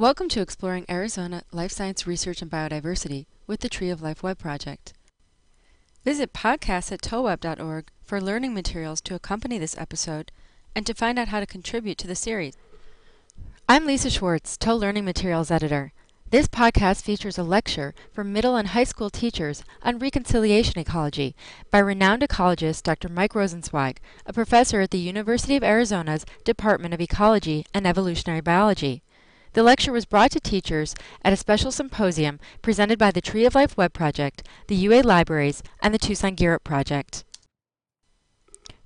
Welcome to Exploring Arizona Life Science Research and Biodiversity with the Tree of Life Web Project. Visit podcasts at tolweb.org for learning materials to accompany this episode and to find out how to contribute to the series. I'm Lisa Schwartz, ToL Learning Materials Editor. This podcast features a lecture for middle and high school teachers on reconciliation ecology by renowned ecologist Dr. Mike Rosenzweig, a professor at the University of Arizona's Department of Ecology and Evolutionary Biology. The lecture was brought to teachers at a special symposium presented by the Tree of Life Web Project, the UA Libraries, and the Tucson Up Project.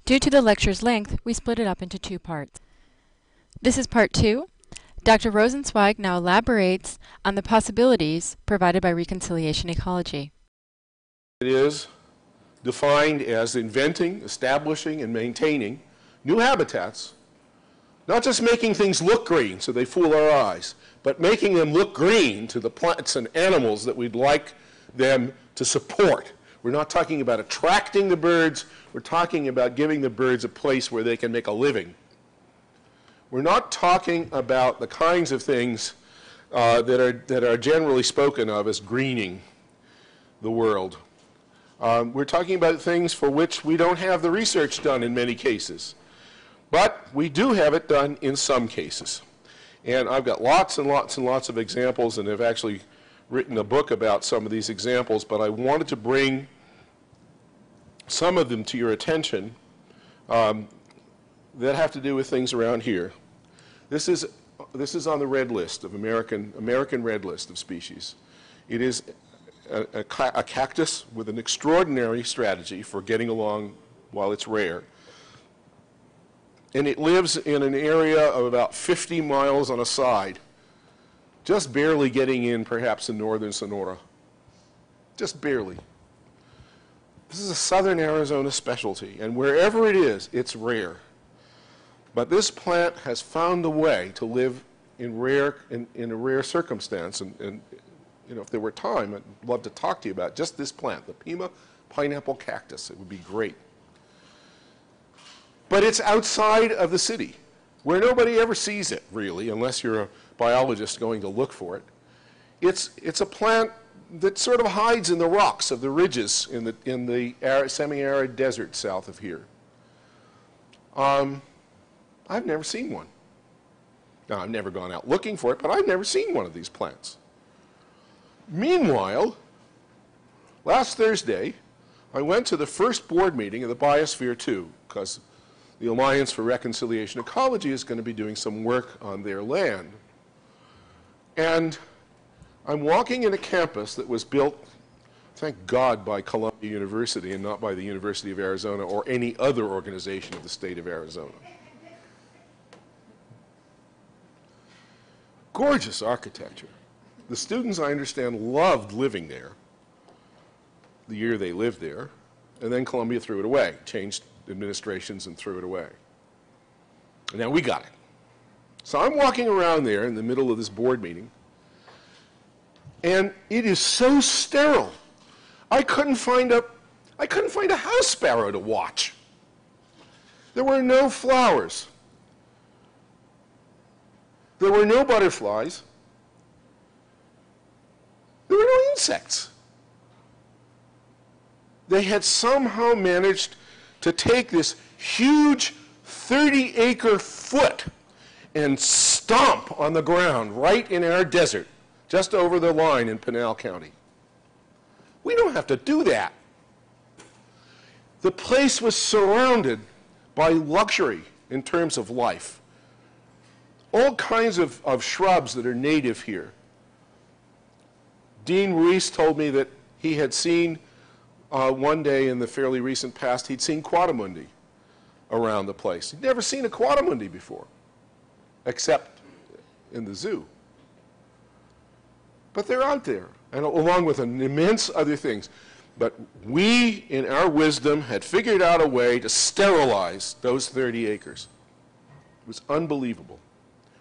Due to the lecture's length, we split it up into two parts. This is part two, Dr. Rosenzweig now elaborates on the possibilities provided by reconciliation ecology. It is defined as inventing, establishing, and maintaining new habitats, not just making things look green so they fool our eyes, but making them look green to the plants and animals that we'd like them to support. We're not talking about attracting the birds, we're talking about giving the birds a place where they can make a living. We're not talking about the kinds of things uh, that, are, that are generally spoken of as greening the world. Um, we're talking about things for which we don't have the research done in many cases. But we do have it done in some cases. And I've got lots and lots and lots of examples and have actually written a book about some of these examples, but I wanted to bring some of them to your attention um, that have to do with things around here. This is, this is on the red list of American, American red list of species. It is a, a, a cactus with an extraordinary strategy for getting along while it's rare. And it lives in an area of about 50 miles on a side, just barely getting in perhaps in northern Sonora. Just barely. This is a southern Arizona specialty, and wherever it is, it's rare. But this plant has found a way to live in rare in, in a rare circumstance. And, and, you know, if there were time, I'd love to talk to you about just this plant, the Pima pineapple cactus. It would be great. But it's outside of the city, where nobody ever sees it, really, unless you're a biologist going to look for it. It's, it's a plant that sort of hides in the rocks of the ridges in the, in the semi-arid desert south of here. Um, I've never seen one. Now, I've never gone out looking for it, but I've never seen one of these plants. Meanwhile, last Thursday, I went to the first board meeting of the Biosphere 2 because the Alliance for Reconciliation Ecology is going to be doing some work on their land. And I'm walking in a campus that was built, thank God, by Columbia University and not by the University of Arizona or any other organization of the state of Arizona. Gorgeous architecture. The students, I understand, loved living there the year they lived there, and then Columbia threw it away, changed administrations and threw it away. And now we got it. So I'm walking around there in the middle of this board meeting, and it is so sterile. I couldn't find a, I couldn't find a house sparrow to watch. There were no flowers. There were no butterflies. There were no insects. They had somehow managed to take this huge 30 acre foot and stomp on the ground right in our desert, just over the line in Pinal County. We don't have to do that. The place was surrounded by luxury in terms of life all kinds of, of shrubs that are native here. Dean Reese told me that he had seen uh, one day in the fairly recent past, he'd seen coatimundi around the place. He'd never seen a coatimundi before, except in the zoo. But they're out there, and along with an immense other things. But we, in our wisdom, had figured out a way to sterilize those 30 acres. It was unbelievable.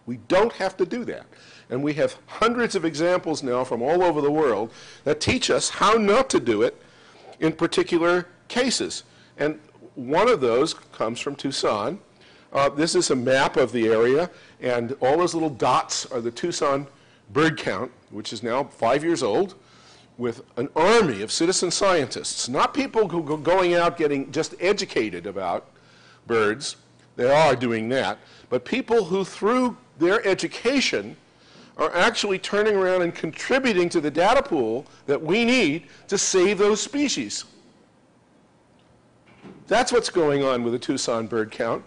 We don't have to do that. And we have hundreds of examples now from all over the world that teach us how not to do it in particular cases. And one of those comes from Tucson. Uh, this is a map of the area, and all those little dots are the Tucson bird count, which is now five years old, with an army of citizen scientists, not people who go going out getting just educated about birds, they are doing that, but people who through their education are actually turning around and contributing to the data pool that we need to save those species. That's what's going on with the Tucson bird count.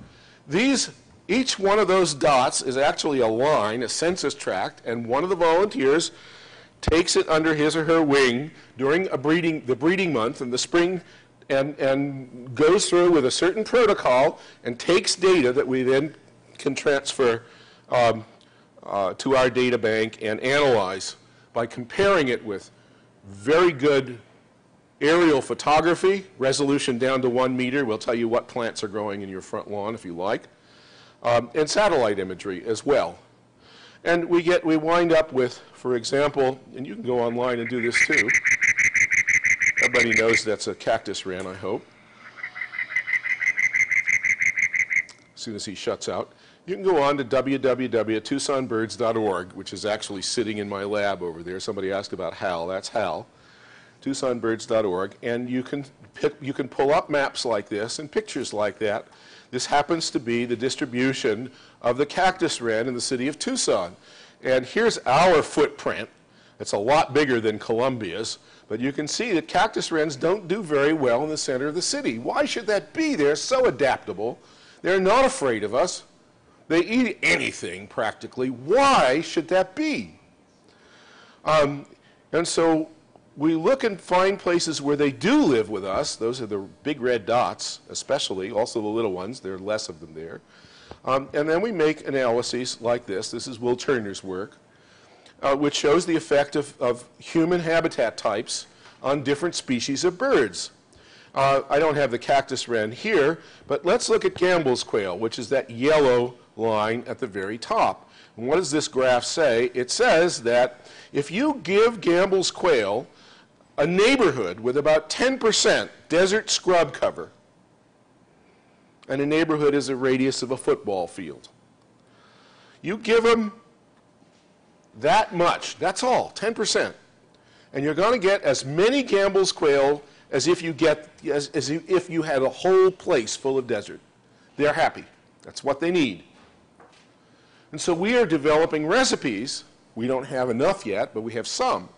These, each one of those dots is actually a line, a census tract, and one of the volunteers takes it under his or her wing during a breeding, the breeding month in the spring and, and goes through with a certain protocol and takes data that we then can transfer um, uh, to our data bank and analyze by comparing it with very good aerial photography, resolution down to one meter. We'll tell you what plants are growing in your front lawn if you like, um, and satellite imagery as well. And we get, we wind up with, for example, and you can go online and do this too. Everybody knows that's a cactus wren, I hope. As soon as he shuts out. You can go on to www.tucsonbirds.org, which is actually sitting in my lab over there. Somebody asked about HAL. That's HAL, tucsonbirds.org, and you can, pick, you can pull up maps like this and pictures like that. This happens to be the distribution of the cactus wren in the city of Tucson. And here's our footprint. It's a lot bigger than Columbia's, but you can see that cactus wrens don't do very well in the center of the city. Why should that be? They're so adaptable. They're not afraid of us. They eat anything practically. Why should that be? Um, and so we look and find places where they do live with us. Those are the big red dots, especially, also the little ones. There are less of them there. Um, and then we make analyses like this. This is Will Turner's work, uh, which shows the effect of, of, human habitat types on different species of birds. Uh, I don't have the cactus wren here, but let's look at Gambel's quail, which is that yellow line at the very top. And what does this graph say? It says that if you give Gambel's quail a neighborhood with about 10% desert scrub cover, and a neighborhood is a radius of a football field. You give them that much, that's all, 10%. And you're going to get as many Gambel's quail as if you get as, as if you had a whole place full of desert. They're happy. That's what they need. And so we are developing recipes. We don't have enough yet, but we have some,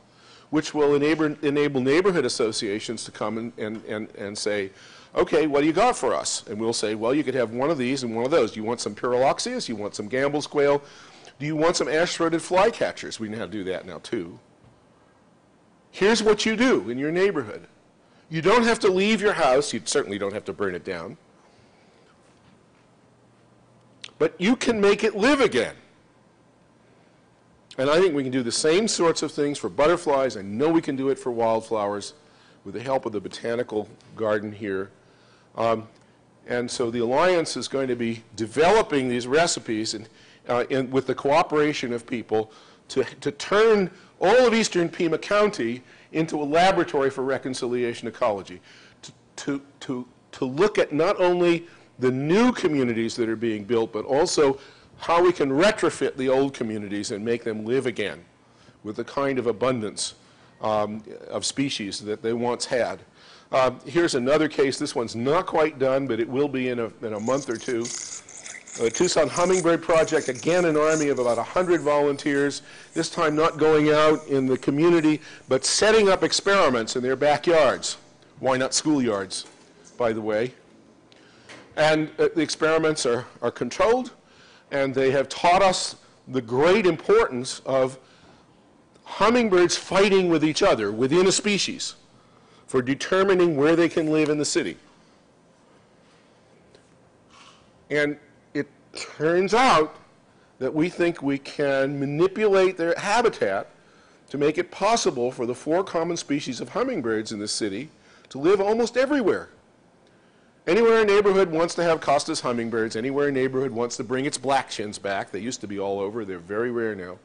which will enable, enable neighborhood associations to come and, and, and, and say, okay, what do you got for us? And we'll say, well, you could have one of these and one of those. Do you want some Pyrrhuloxias? You want some Gambel's quail? Do you want some ash-throated flycatchers? We know how to do that now, too. Here's what you do in your neighborhood. You don't have to leave your house. You certainly don't have to burn it down. But you can make it live again. And I think we can do the same sorts of things for butterflies. I know we can do it for wildflowers with the help of the botanical garden here. Um, and so the Alliance is going to be developing these recipes and, uh, in, with the cooperation of people to, to turn all of eastern Pima County into a laboratory for reconciliation ecology, to, to, to, to look at not only the new communities that are being built, but also how we can retrofit the old communities and make them live again with the kind of abundance um, of species that they once had. Uh, here's another case. This one's not quite done, but it will be in a, in a month or two. The Tucson Hummingbird Project, again an army of about 100 volunteers, this time not going out in the community, but setting up experiments in their backyards. Why not schoolyards, by the way? And uh, the experiments are, are controlled, and they have taught us the great importance of hummingbirds fighting with each other within a species for determining where they can live in the city. And it turns out that we think we can manipulate their habitat to make it possible for the four common species of hummingbirds in the city to live almost everywhere. Anywhere a neighborhood wants to have Costa's hummingbirds, anywhere a neighborhood wants to bring its black chins back, they used to be all over, they're very rare now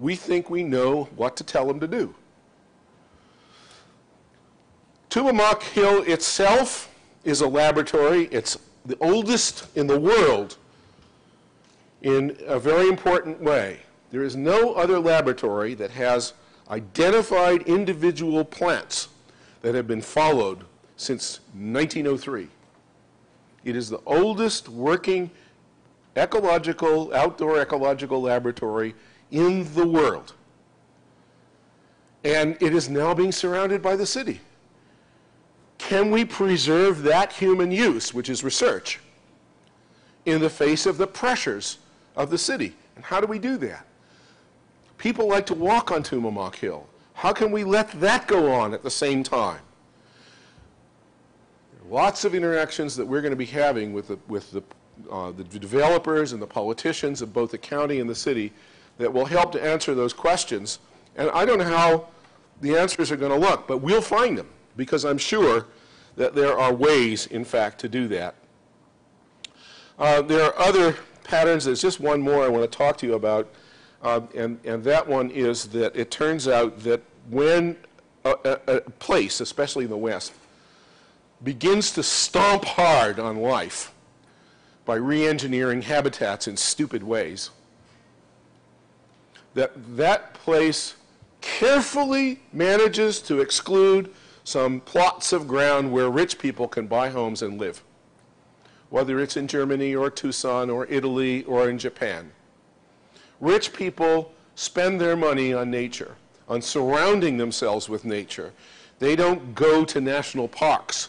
we think we know what to tell them to do. Tumamoc Hill itself is a laboratory. It's the oldest in the world in a very important way. There is no other laboratory that has identified individual plants that have been followed since 1903. It is the oldest working ecological, outdoor ecological laboratory in the world. And it is now being surrounded by the city. Can we preserve that human use, which is research, in the face of the pressures of the city? And how do we do that? People like to walk on Tumamoc Hill. How can we let that go on at the same time? Lots of interactions that we're going to be having with the, with the, uh, the developers and the politicians of both the county and the city that will help to answer those questions. And I don't know how the answers are going to look, but we'll find them because I'm sure that there are ways, in fact, to do that. Uh, there are other patterns. There's just one more I want to talk to you about, uh, and, and that one is that it turns out that when a, a, a place, especially in the West, begins to stomp hard on life by re-engineering habitats in stupid ways, that that place carefully manages to exclude some plots of ground where rich people can buy homes and live, whether it's in Germany or Tucson or Italy or in Japan. Rich people spend their money on nature, on surrounding themselves with nature. They don't go to national parks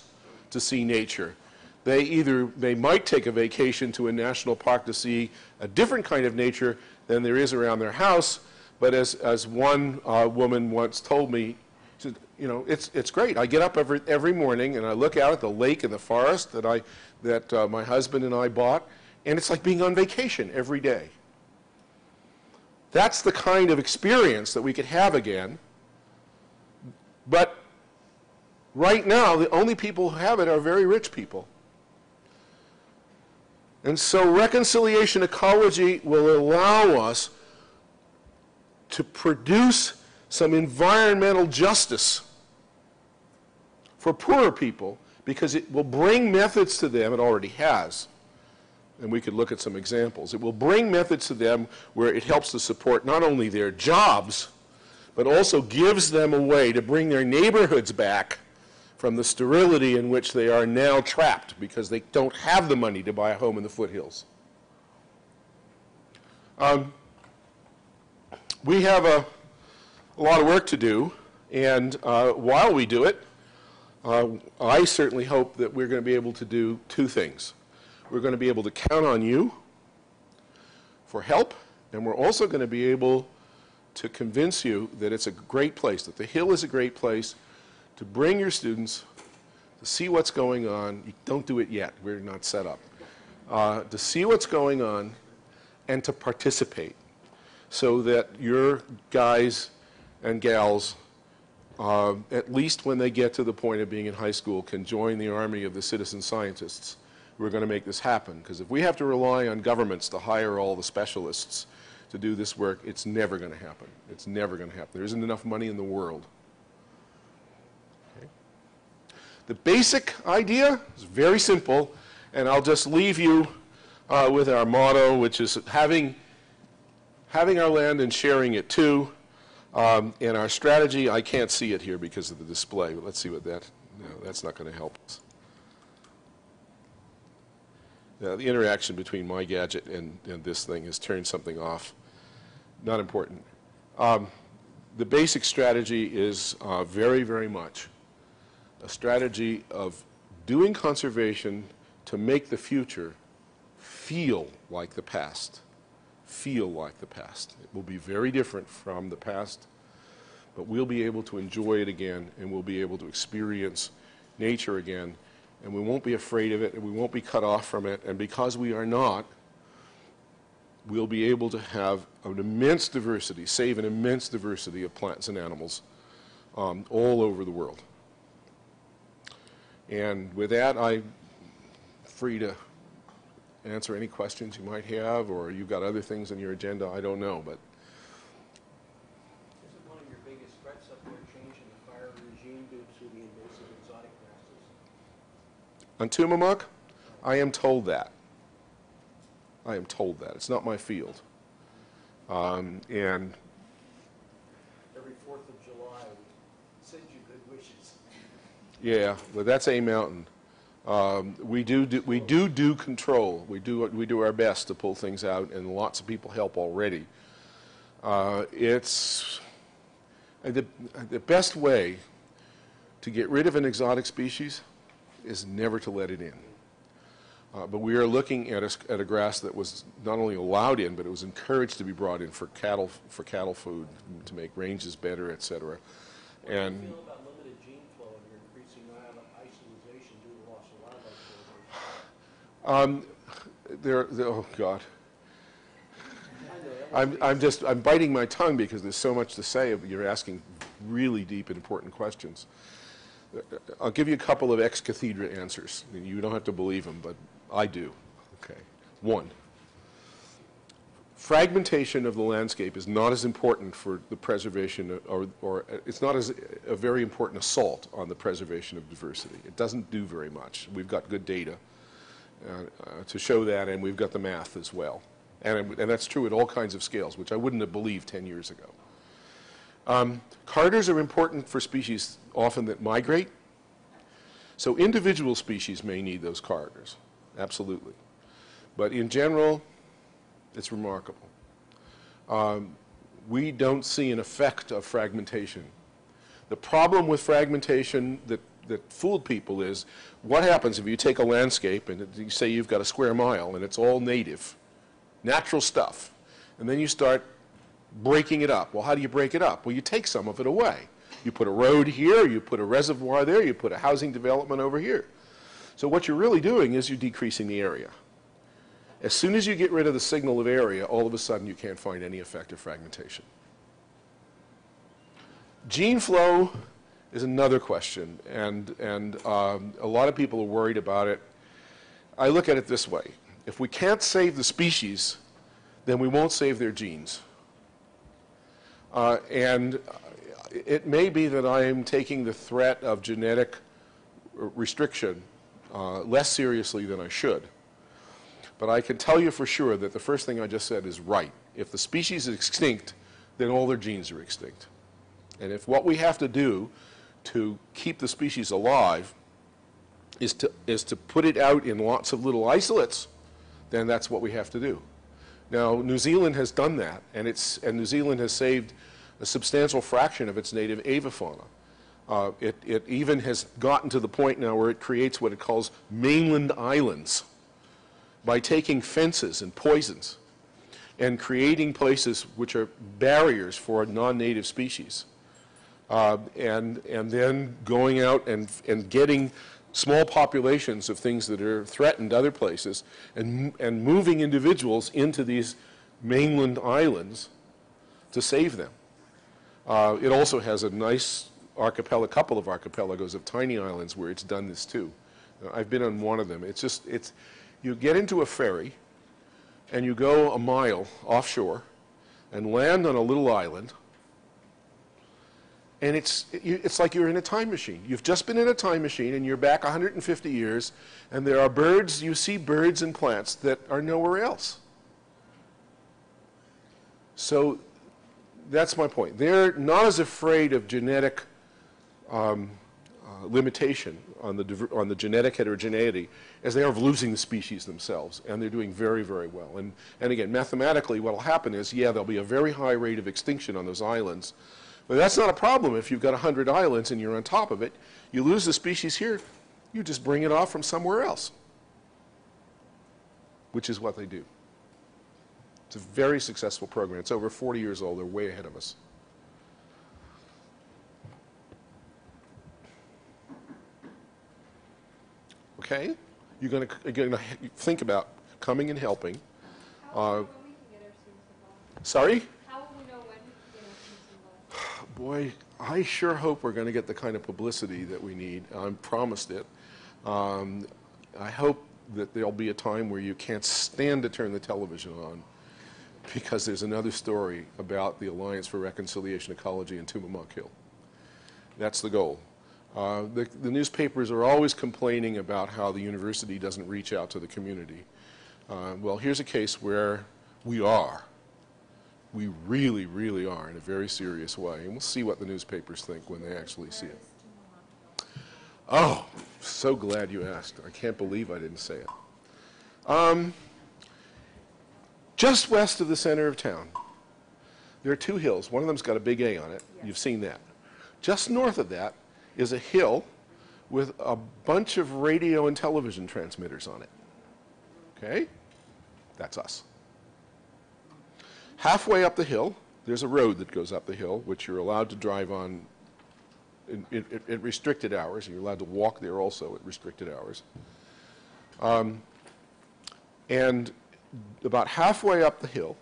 to see nature. They either, they might take a vacation to a national park to see a different kind of nature than there is around their house, but as, as one uh, woman once told me, said, you know, it's, it's great. I get up every, every morning and I look out at the lake and the forest that, I, that uh, my husband and I bought, and it's like being on vacation every day. That's the kind of experience that we could have again. But right now, the only people who have it are very rich people. And so reconciliation ecology will allow us to produce some environmental justice for poorer people because it will bring methods to them, it already has, and we could look at some examples. It will bring methods to them where it helps to support not only their jobs, but also gives them a way to bring their neighborhoods back from the sterility in which they are now trapped because they don't have the money to buy a home in the foothills. Um, we have a, a, lot of work to do, and uh, while we do it, uh, I certainly hope that we're going to be able to do two things. We're going to be able to count on you for help, and we're also going to be able to convince you that it's a great place, that the Hill is a great place to bring your students to see what's going on. You don't do it yet. We're not set up. Uh, to see what's going on and to participate so that your guys and gals, uh, at least when they get to the point of being in high school, can join the army of the citizen scientists we're going to make this happen. Because if we have to rely on governments to hire all the specialists to do this work, it's never going to happen. It's never going to happen. There isn't enough money in the world. Okay. The basic idea is very simple, and I'll just leave you uh, with our motto, which is having, having our land and sharing it too. Um, and our strategy, I can't see it here because of the display, but let's see what that, no, that's not going to help us. Uh, the interaction between my gadget and, and, this thing has turned something off. Not important. Um, the basic strategy is uh, very, very much a strategy of doing conservation to make the future feel like the past. Feel like the past. It will be very different from the past, but we'll be able to enjoy it again and we'll be able to experience nature again and we won't be afraid of it, and we won't be cut off from it. And because we are not, we'll be able to have an immense diversity, save an immense diversity of plants and animals um, all over the world. And with that, I'm free to answer any questions you might have, or you've got other things on your agenda, I don't know. but. Isn't one of your biggest threats up there changing the fire regime due to the invasive exotic grasses? On Tumamoc, I am told that. I am told that. It's not my field. Um, And Every Fourth of July, we send you good wishes. Yeah, but that's A Mountain. Um, We do, do- we do do control. We do, we do our best to pull things out, and lots of people help already. Uh, It's, uh, the, the best way to get rid of an exotic species is never to let it in. Uh, But we are looking at a, at a grass that was not only allowed in, but it was encouraged to be brought in for cattle, for cattle food, to make ranges better, et cetera. And feel about limited gene flow and your increasing iso- isolation due to loss of population? There, there- oh, God. I'm, I'm just, I'm biting my tongue because there's so much to say. You're asking really deep and important questions. I'll give you a couple of ex cathedra answers. You don't have to believe them, but I do. Okay. One, fragmentation of the landscape is not as important for the preservation, of- or, or it's not as a very important assault on the preservation of diversity. It doesn't do very much. We've got good data uh, uh, to show that, and we've got the math as well. And, and that's true at all kinds of scales, which I wouldn't have believed 10 years ago. Um, Corridors are important for species often that migrate. So individual species may need those corridors, absolutely. But in general, it's remarkable. Um, we don't see an effect of fragmentation. The problem with fragmentation that, that fooled people is what happens if you take a landscape and you say you've got a square mile and it's all native, natural stuff, and then you start breaking it up. Well, how do you break it up? Well, you take some of it away. You put a road here, you put a reservoir there, you put a housing development over here. So what you're really doing is you're decreasing the area. As soon as you get rid of the signal of area, all of a sudden you can't find any effective fragmentation. Gene flow is another question, and, and um, a lot of people are worried about it. I look at it this way. If we can't save the species, then we won't save their genes. Uh, and it may be that I am taking the threat of genetic restriction uh, less seriously than I should. But I can tell you for sure that the first thing I just said is right. If the species is extinct, then all their genes are extinct. And if what we have to do to keep the species alive is to, is to put it out in lots of little isolates, then that's what we have to do. Now, New Zealand has done that, and, it's, and New Zealand has saved a substantial fraction of its native avifauna. Uh, it, it even has gotten to the point now where it creates what it calls mainland islands by taking fences and poisons and creating places which are barriers for non-native species. Uh, and, and then going out and, and getting small populations of things that are threatened other places and, and moving individuals into these mainland islands to save them. Uh, it also has a nice archipelago, a couple of archipelagos of tiny islands where it's done this too. Uh, I've been on one of them. It's just, it's, you get into a ferry and you go a mile offshore and land on a little island and it's, it's like you're in a time machine. You've just been in a time machine and you're back 150 years, and there are birds, you see birds and plants that are nowhere else. So that's my point. They're not as afraid of genetic um, uh, limitation on the, on the genetic heterogeneity as they are of losing the species themselves, and they're doing very, very well. And, and again, mathematically, what will happen is, yeah, there'll be a very high rate of extinction on those islands, but that's not a problem if you've got 100 islands and you're on top of it. You lose the species here, you just bring it off from somewhere else, which is what they do. It's a very successful program. It's over 40 years old. They're way ahead of us. Okay? You're going to, you're going to think about coming and helping. How uh, will Boy, I sure hope we're going to get the kind of publicity that we need. I'm promised it. Um, I hope that there'll be a time where you can't stand to turn the television on because there's another story about the Alliance for Reconciliation Ecology in Tumamoc Hill. That's the goal. Uh, the, the newspapers are always complaining about how the university doesn't reach out to the community. Uh, well, here's a case where we are. We really, really are in a very serious way. And we'll see what the newspapers think when they actually see it. Oh, so glad you asked. I can't believe I didn't say it. Um, just west of the center of town, there are two hills. One of them's got a big A on it. You've seen that. Just north of that is a hill with a bunch of radio and television transmitters on it. Okay? That's us. Halfway up the hill, there's a road that goes up the hill, which you're allowed to drive on at restricted hours. You're allowed to walk there also at restricted hours. Um, and about halfway up the hill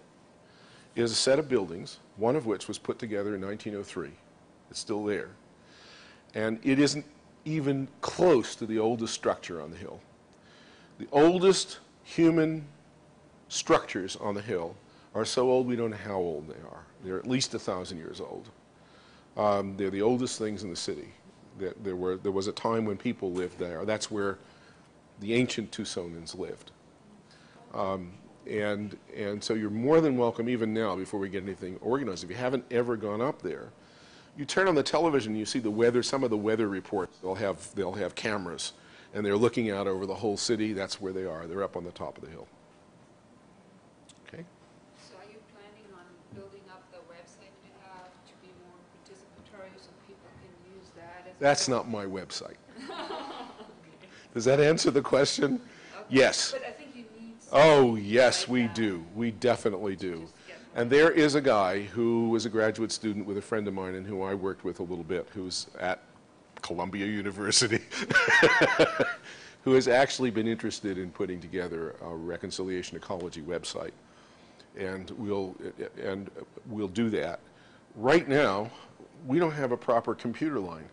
is a set of buildings, one of which was put together in 1903. It's still there. And it isn't even close to the oldest structure on the hill. The oldest human structures on the hill are so old we don't know how old they are. They're at least a thousand years old. Um, they're the oldest things in the city. There, there, were, there was a time when people lived there. That's where the ancient Tucsonans lived. Um, and, and so you're more than welcome, even now, before we get anything organized. If you haven't ever gone up there, you turn on the television, you see the weather, some of the weather reports, they'll have, they'll have cameras, and they're looking out over the whole city. That's where they are. They're up on the top of the hill. Okay? So are you planning on building up the website you have to be more participatory so people can use that as? a- That's not my website. Does that answer the question? Okay. Yes. But I think you need. Oh, yes, like we that. do. We definitely do. And there is a guy who was a graduate student with a friend of mine and who I worked with a little bit, who's at Columbia University, who has actually been interested in putting together a reconciliation ecology website. And we'll, and we'll do that. Right now, we don't have a proper computer line.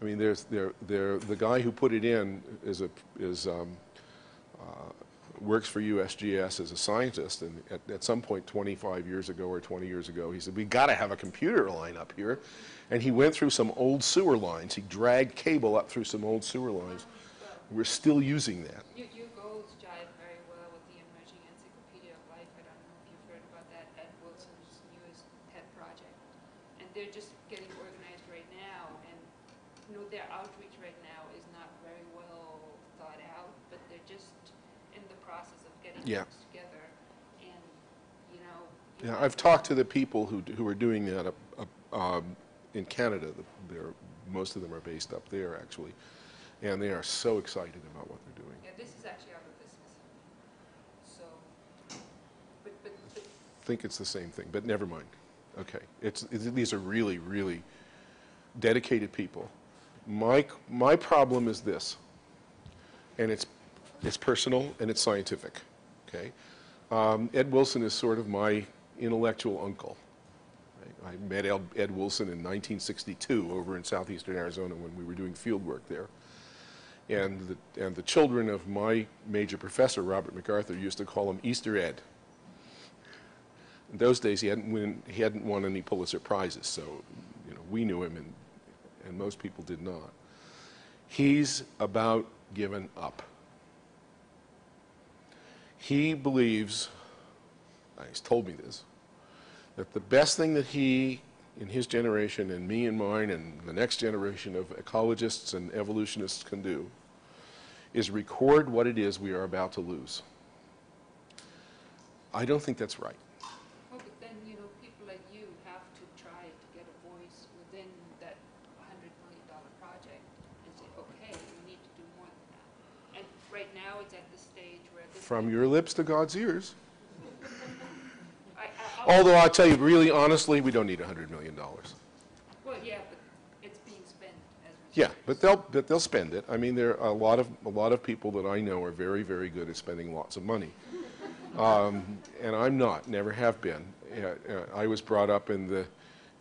I mean, there's, there, there, the guy who put it in is a, is, um, works for USGS as a scientist, and at, at some point 25 years ago or 20 years ago, he said, we got to have a computer line up here. And he went through some old sewer lines. He dragged cable up through some old sewer lines. We're still using that. Your, your goals jive very well with the Emerging Encyclopedia of Life. I don't know if you've heard about that, Ed Wilson's newest pet project. And they're just getting organized right now, and, you know, their outreach right now is not very well thought out, but they're just in the process of getting Yeah. together, and, you know. you Yeah, I've talked to the people who, d- who are doing that up, up, um, in Canada. The- They're, most of them are based up there, actually. And they are so excited about what they're doing. Yeah, this is actually out of Smithsonian. So, but, but, but think it's the same thing, but never mind. Okay, it's, it's- these are really, really dedicated people. My, c- my problem is this, and it's, it's personal and it's scientific, okay? Um, Ed Wilson is sort of my intellectual uncle. I met Ed, Ed Wilson in 1962 over in southeastern Arizona when we were doing field work there. And the, and the children of my major professor, Robert MacArthur, used to call him Easter Ed. In those days, he hadn't, win, he hadn't won any Pulitzer Prizes, so you know, we knew him, and, and most people did not. He's about given up. He believes, uh, he's told me this, that the best thing that he, in his generation, and me and mine, and the next generation of ecologists and evolutionists can do, is record what it is we are about to lose. I don't think that's right. Oh, but then, you know, people like you have to try to get a voice within that hundred million dollar project and say, okay, we need to do more than that. And right now, it's at the stage where this. From your lips to God's ears. I, I, Although I'll tell you, really honestly, we don't need $100 million. well, yeah, but it's being spent as. Yeah, but they'll, but they'll spend it. I mean, there are a lot of, a lot of people that I know are very, very good at spending lots of money. Um, and I'm not, never have been. I was brought up in the,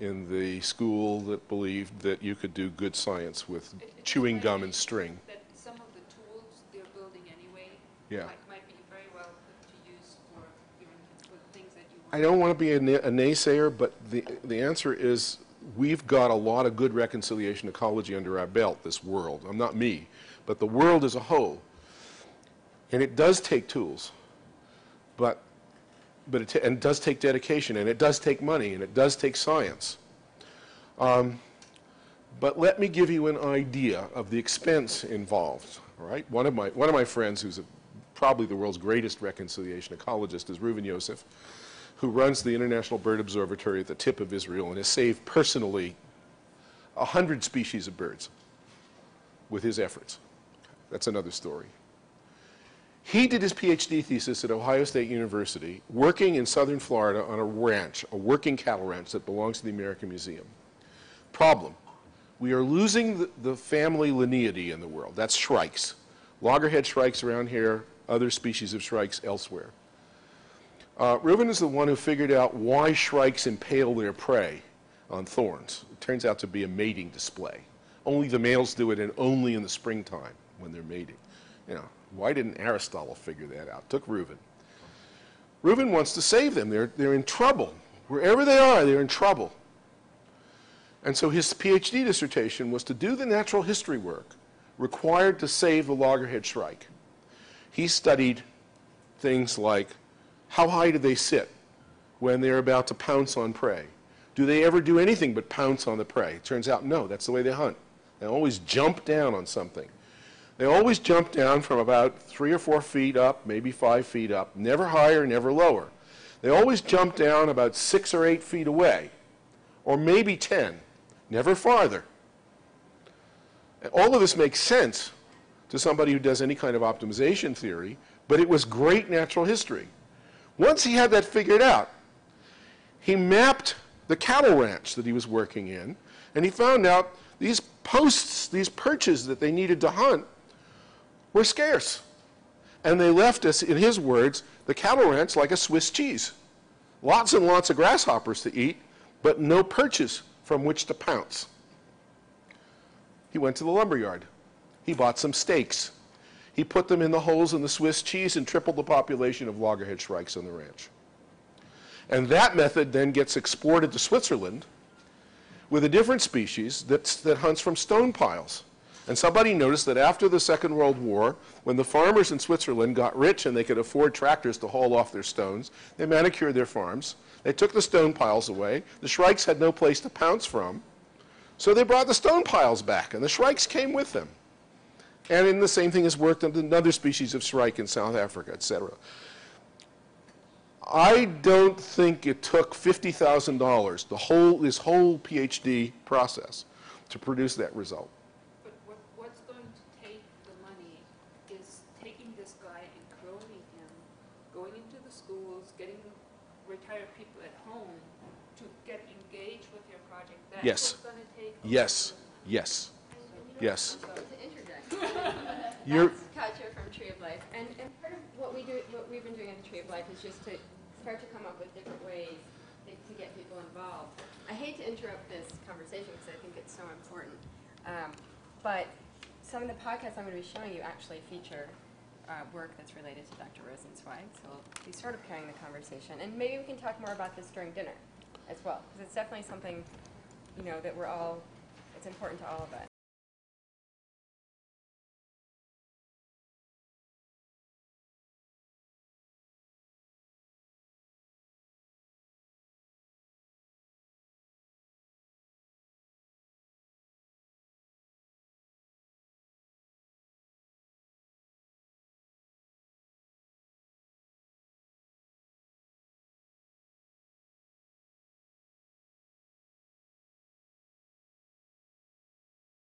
in the school that believed that you could do good science with It- chewing gum and string. That some of the tools they're building anyway. Yeah. Might, might be very well put to use for, even for things that you want. I don't want to be a na- a naysayer, but the, the answer is, we've got a lot of good reconciliation ecology under our belt, this world. I'm not me, but the world as a whole. And it does take tools. But but it, and it does take dedication, and it does take money, and it does take science. Um, But let me give you an idea of the expense involved, all right? One of my, one of my friends, who's a, probably the world's greatest reconciliation ecologist, is Reuven Yosef, who runs the International Bird Observatory at the tip of Israel and has saved personally 100 species of birds with his efforts. That's another story. He did his PhD thesis at Ohio State University, working in southern Florida on a ranch, a working cattle ranch that belongs to the American Museum. Problem we are losing the, the family lineage in the world. That's shrikes. Loggerhead shrikes around here, other species of shrikes elsewhere. Uh, Reuben is the one who figured out why shrikes impale their prey on thorns. It turns out to be a mating display. Only the males do it, and only in the springtime when they're mating. You know, why didn't Aristotle figure that out? Took Reuben. Reuben wants to save them. They're, they're in trouble. Wherever they are, they're in trouble. And so his PhD dissertation was to do the natural history work required to save the loggerhead shrike. He studied things like how high do they sit when they're about to pounce on prey? Do they ever do anything but pounce on the prey? It turns out no, that's the way they hunt. They always jump down on something. They always jump down from about three or four feet up, maybe five feet up, never higher, never lower. They always jump down about six or eight feet away, or maybe 10 never farther. All of this makes sense to somebody who does any kind of optimization theory, but it was great natural history. Once he had that figured out, he mapped the cattle ranch that he was working in, and he found out these posts, these perches that they needed to hunt, were scarce. And they left us, in his words, the cattle ranch like a Swiss cheese. Lots and lots of grasshoppers to eat, but no perches from which to pounce. He went to the lumber yard. He bought some stakes. He put them in the holes in the Swiss cheese and tripled the population of loggerhead shrikes on the ranch. And that method then gets exported to Switzerland with a different species that hunts from stone piles. And somebody noticed that after the Second World War, when the farmers in Switzerland got rich and they could afford tractors to haul off their stones, they manicured their farms. They took the stone piles away. The shrikes had no place to pounce from. So they brought the stone piles back, and the shrikes came with them. And then the same thing has worked on another species of shrike in South Africa, et cetera. I don't think it took $50,000, the whole, this whole PhD process, to produce that result. But what, what's going to take the money is taking this guy and cloning him, going into the schools, getting retired people at home to get engaged with your project. That's Yes. take. Yes, yes, yes. So to interject, You're, that's Katja from Tree of Life, and, and part of what we do, what we've been doing at the Tree of Life is just to start to come up with different ways to to get people involved. I hate to interrupt this conversation because I think it's so important, um, but some of the podcasts I'm going to be showing you actually feature uh, work that's related to Dr. Rosenzweig, so we'll be sort of carrying the conversation, and maybe we can talk more about this during dinner as well, because it's definitely something, you know, that we're all, it's important to all of us.